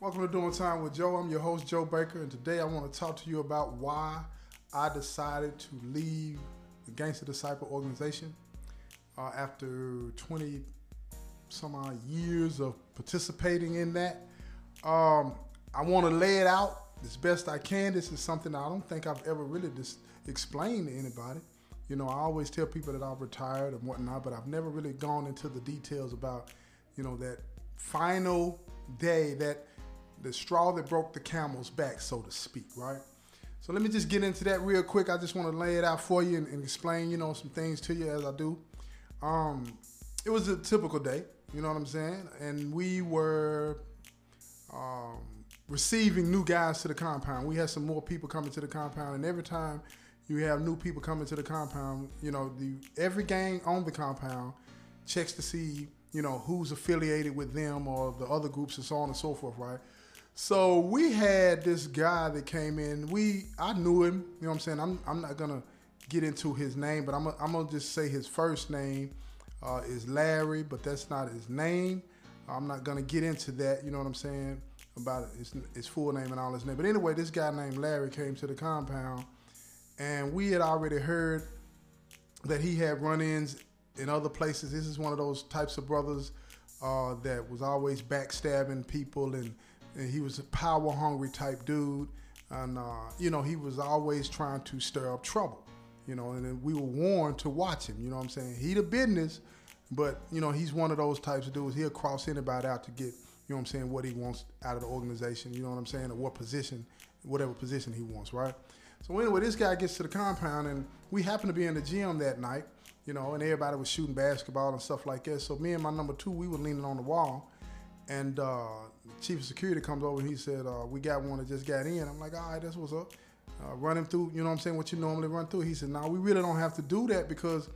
Welcome to Doing Time with Joe. I'm your host, Joe Baker, and today I want to talk to you about why I decided to leave the Gangster Disciple organization uh, after 20 some odd years of participating in that. Um, I want to lay it out as best I can. This is something I don't think I've ever really just explained to anybody. You know, I always tell people that I've retired and whatnot, but I've never really gone into the details about, you know, that final day, that the straw that broke the camel's back, so to speak, right? So let me just get into that real quick. I just want to lay it out for you and, and explain, you know, some things to you as I do. Um, it was a typical day, you know what I'm saying? And we were um, receiving new guys to the compound. We had some more people coming to the compound, and every time you have new people coming to the compound, you know, the every gang on the compound checks to see, you know, who's affiliated with them or the other groups and so on and so forth, right? So we had this guy that came in. We I knew him. You know what I'm saying? I'm I'm not gonna get into his name, but I'm gonna, I'm gonna just say his first name uh, is Larry, but that's not his name. I'm not gonna get into that. You know what I'm saying about his, his full name and all his name. But anyway, this guy named Larry came to the compound, and we had already heard that he had run-ins in other places. This is one of those types of brothers uh, that was always backstabbing people and and he was a power hungry type dude, and uh, you know he was always trying to stir up trouble, you know. And we were warned to watch him. You know what I'm saying? He the business, but you know he's one of those types of dudes. He'll cross anybody out to get you know what I'm saying what he wants out of the organization. You know what I'm saying? Or what position, whatever position he wants, right? So anyway, this guy gets to the compound, and we happened to be in the gym that night, you know, and everybody was shooting basketball and stuff like that. So me and my number two, we were leaning on the wall, and uh, chief of security comes over and he said, uh, "We got one that just got in." I'm like, "All right, that's what's up." Uh, run him through, you know what I'm saying? What you normally run through. He said, "No, we really don't have to do that because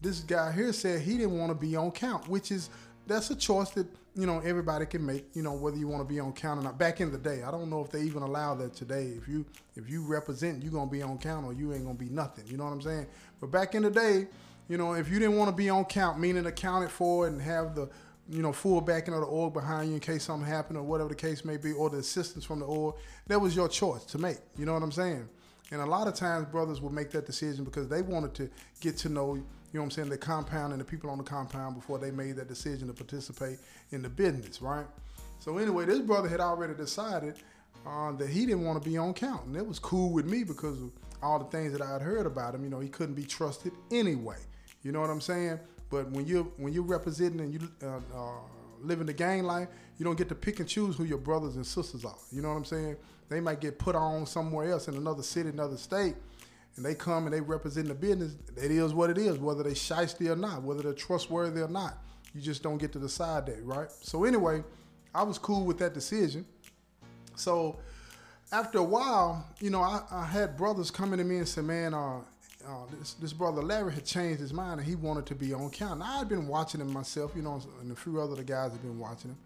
this guy here said he didn't want to be on count, which is that's a choice that you know everybody can make. You know whether you want to be on count or not. Back in the day, I don't know if they even allow that today. If you if you represent, you're gonna be on count or you ain't gonna be nothing. You know what I'm saying? But back in the day, you know, if you didn't want to be on count, meaning accounted for and have the you know, full backing of the org behind you in case something happened or whatever the case may be, or the assistance from the org. That was your choice to make. You know what I'm saying? And a lot of times brothers will make that decision because they wanted to get to know, you know what I'm saying, the compound and the people on the compound before they made that decision to participate in the business, right? So anyway, this brother had already decided uh, that he didn't want to be on count. And it was cool with me because of all the things that I had heard about him. You know, he couldn't be trusted anyway. You know what I'm saying? But when you're when you're representing and you uh, uh, living the gang life, you don't get to pick and choose who your brothers and sisters are. You know what I'm saying? They might get put on somewhere else in another city, another state, and they come and they represent the business. It is what it is, whether they shisty or not, whether they're trustworthy or not. You just don't get to decide that, right? So anyway, I was cool with that decision. So after a while, you know, I, I had brothers coming to me and say, man, uh, uh, this, this brother Larry had changed his mind and he wanted to be on count. Now, I had been watching him myself, you know, and a few other the guys had been watching him.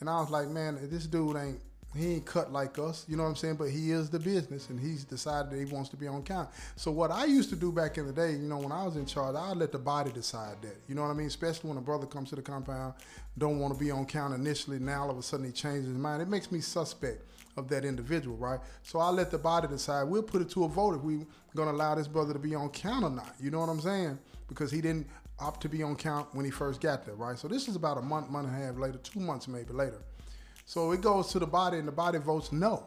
And I was like, man, this dude ain't he ain't cut like us, you know what I'm saying? But he is the business, and he's decided that he wants to be on count. So what I used to do back in the day, you know, when I was in charge, I'd let the body decide that. You know what I mean? Especially when a brother comes to the compound, don't want to be on count initially. Now all of a sudden he changes his mind. It makes me suspect of that individual, right? So I let the body decide. We'll put it to a vote if we're gonna allow this brother to be on count or not. You know what I'm saying? Because he didn't opt to be on count when he first got there, right? So this is about a month, month and a half later, two months maybe later. So it goes to the body, and the body votes no.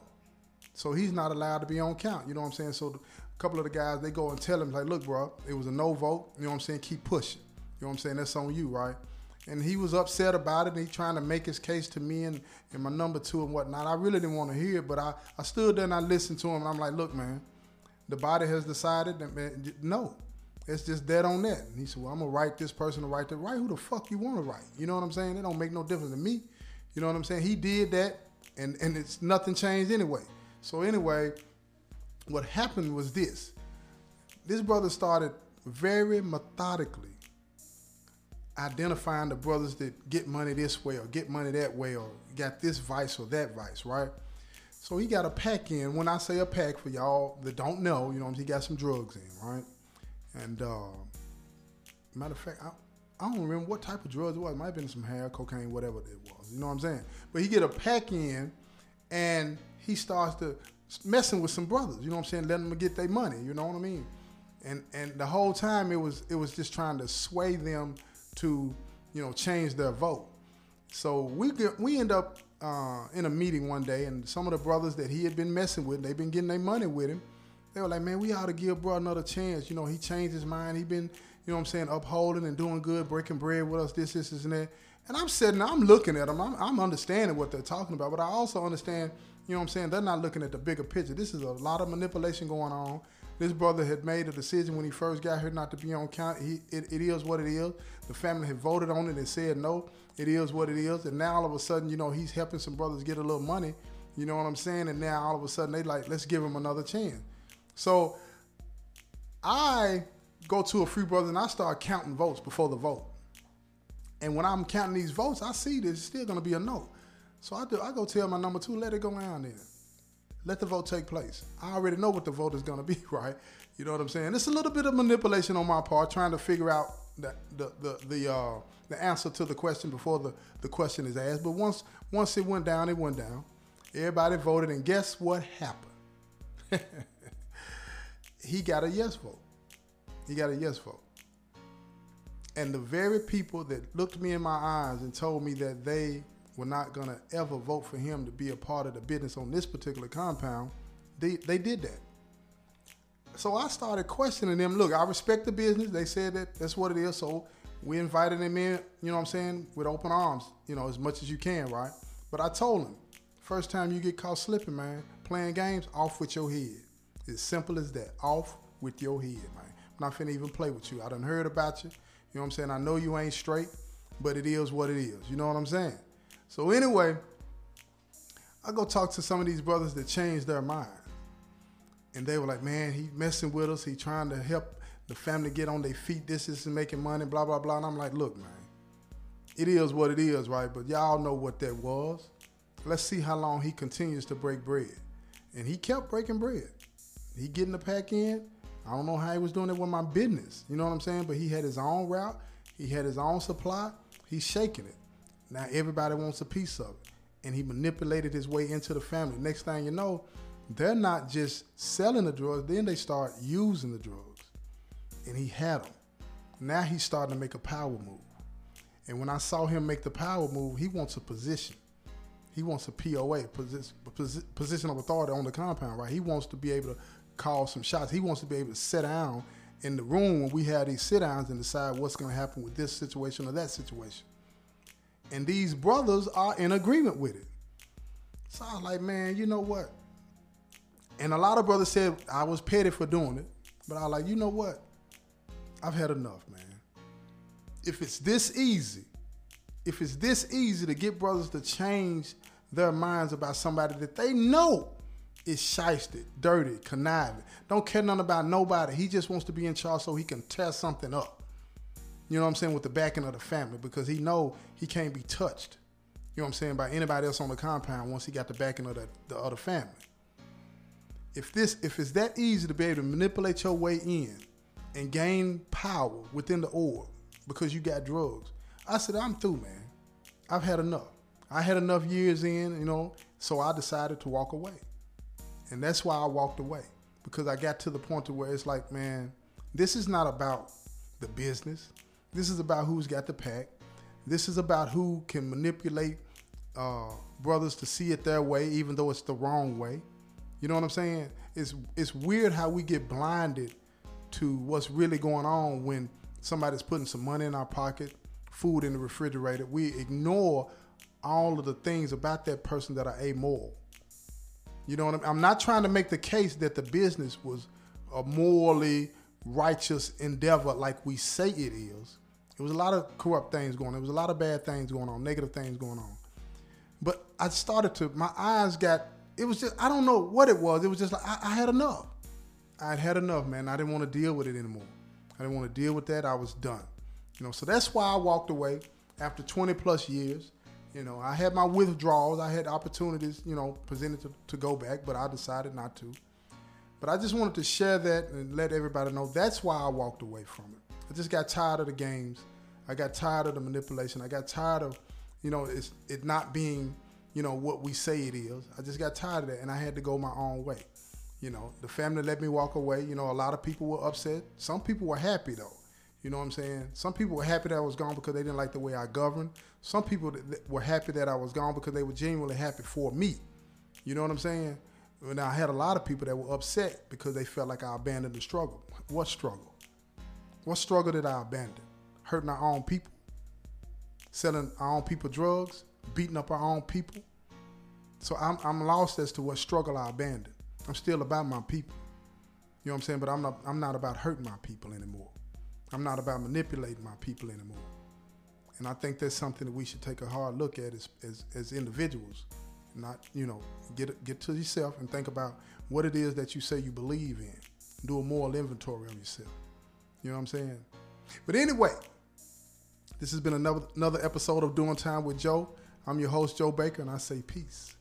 So he's not allowed to be on count. You know what I'm saying? So a couple of the guys they go and tell him like, look, bro, it was a no vote. You know what I'm saying? Keep pushing. You know what I'm saying? That's on you, right? And he was upset about it. And he trying to make his case to me and, and my number two and whatnot. I really didn't want to hear it, but I, I stood there and I listened to him. And I'm like, look, man, the body has decided that man, no, it's just dead on that. And he said, well, I'm gonna write this person to write that. Write who the fuck you want to write. You know what I'm saying? It don't make no difference to me. You know what I'm saying? He did that, and and it's nothing changed anyway. So anyway, what happened was this: this brother started very methodically identifying the brothers that get money this way or get money that way or got this vice or that vice, right? So he got a pack in. When I say a pack for y'all that don't know, you know, he got some drugs in, right? And uh, matter of fact, I, I don't remember what type of drugs it was. It might have been some hair, cocaine, whatever it was. You know what I'm saying? But he get a pack in, and he starts to messing with some brothers. You know what I'm saying? Letting them get their money. You know what I mean? And and the whole time it was it was just trying to sway them to you know change their vote. So we get, we end up uh, in a meeting one day, and some of the brothers that he had been messing with, they've been getting their money with him. They were like, "Man, we ought to give bro another chance." You know, he changed his mind. He been you know what I'm saying, upholding and doing good, breaking bread with us, this, this, this, and that. And I'm sitting, I'm looking at them, I'm, I'm understanding what they're talking about, but I also understand, you know what I'm saying, they're not looking at the bigger picture. This is a lot of manipulation going on. This brother had made a decision when he first got here not to be on count. He, it, it is what it is. The family had voted on it and said no. It is what it is. And now all of a sudden, you know, he's helping some brothers get a little money. You know what I'm saying? And now all of a sudden they like, let's give him another chance. So I go to a free brother and I start counting votes before the vote. And when I'm counting these votes, I see there's still to be a no. So I do. I go tell my number two, let it go down there. Let the vote take place. I already know what the vote is going to be, right? You know what I'm saying? It's a little bit of manipulation on my part, trying to figure out the the the the, uh, the answer to the question before the, the question is asked. But once once it went down, it went down. Everybody voted, and guess what happened? he got a yes vote. He got a yes vote. And the very people that looked me in my eyes and told me that they were not going to ever vote for him to be a part of the business on this particular compound, they, they did that. So I started questioning them. Look, I respect the business. They said that that's what it is. So we invited them in, you know what I'm saying, with open arms, you know, as much as you can, right? But I told them, first time you get caught slipping, man, playing games, off with your head. As simple as that. Off with your head, man. I'm not finna even play with you. I done heard about you. You know what I'm saying? I know you ain't straight, but it is what it is. You know what I'm saying? So anyway, I go talk to some of these brothers that changed their mind. And they were like, man, he messing with us. He trying to help the family get on their feet. This is making money, blah, blah, blah. And I'm like, look, man, it is what it is, right? But y'all know what that was. Let's see how long he continues to break bread. And he kept breaking bread. He getting the pack in. I don't know how he was doing it with my business. You know what I'm saying? But he had his own route. He had his own supply. He's shaking it. Now everybody wants a piece of it. And he manipulated his way into the family. Next thing you know, they're not just selling the drugs, then they start using the drugs. And he had them. Now he's starting to make a power move. And when I saw him make the power move, he wants a position. He wants a POA, position, position of authority on the compound, right? He wants to be able to call some shots. He wants to be able to sit down in the room when we have these sit downs and decide what's going to happen with this situation or that situation. And these brothers are in agreement with it. So I was like, man, you know what? And a lot of brothers said I was petty for doing it, but I was like, you know what? I've had enough, man. If it's this easy, if it's this easy to get brothers to change their minds about somebody that they know is shysted, dirty, conniving. Don't care nothing about nobody. He just wants to be in charge so he can tear something up. You know what I'm saying? With the backing of the family because he know he can't be touched. You know what I'm saying? By anybody else on the compound once he got the backing of the, the other family. If this, if it's that easy to be able to manipulate your way in and gain power within the org because you got drugs, I said I'm through, man. I've had enough. I had enough years in, you know, so I decided to walk away. And that's why I walked away because I got to the point to where it's like, man, this is not about the business. This is about who's got the pack. This is about who can manipulate uh, brothers to see it their way, even though it's the wrong way. You know what I'm saying? It's it's weird how we get blinded to what's really going on when somebody's putting some money in our pocket, food in the refrigerator. We ignore all of the things about that person that are amoral. You know what I mean? I'm not trying to make the case that the business was a morally righteous endeavor like we say it is. It was a lot of corrupt things going on. There was a lot of bad things going on, negative things going on. But I started to, my eyes got, it was just, I don't know what it was. It was just like, I, I had enough. I had had enough, man. I didn't want to deal with it anymore. I didn't want to deal with that. I was done. You know, so that's why I walked away after 20 plus years. You know, I had my withdrawals. I had opportunities, you know, presented to, to go back, but I decided not to. But I just wanted to share that and let everybody know that's why I walked away from it. I just got tired of the games. I got tired of the manipulation. I got tired of, you know, it's, it not being you know, what we say it is. I just got tired of that and I had to go my own way. You know, the family let me walk away. You know, a lot of people were upset. Some people were happy though. You know what I'm saying? Some people were happy that I was gone because they didn't like the way I governed. Some people were happy that I was gone because they were genuinely happy for me. You know what I'm saying? Now I had a lot of people that were upset because they felt like I abandoned the struggle. What struggle? What struggle did I abandon? Hurting our own people? Selling our own people drugs? Beating up our own people? So I'm, I'm lost as to what struggle I abandoned. I'm still about my people. You know what I'm saying? But I'm not I'm not about hurting my people anymore. I'm not about manipulating my people anymore. And I think that's something that we should take a hard look at as, as, as individuals. Not, you know, get get to yourself and think about what it is that you say you believe in. Do a moral inventory of yourself. You know what I'm saying? But anyway, this has been another another episode of Doing Time with Joe. I'm your host, Joe Baker, and I say peace.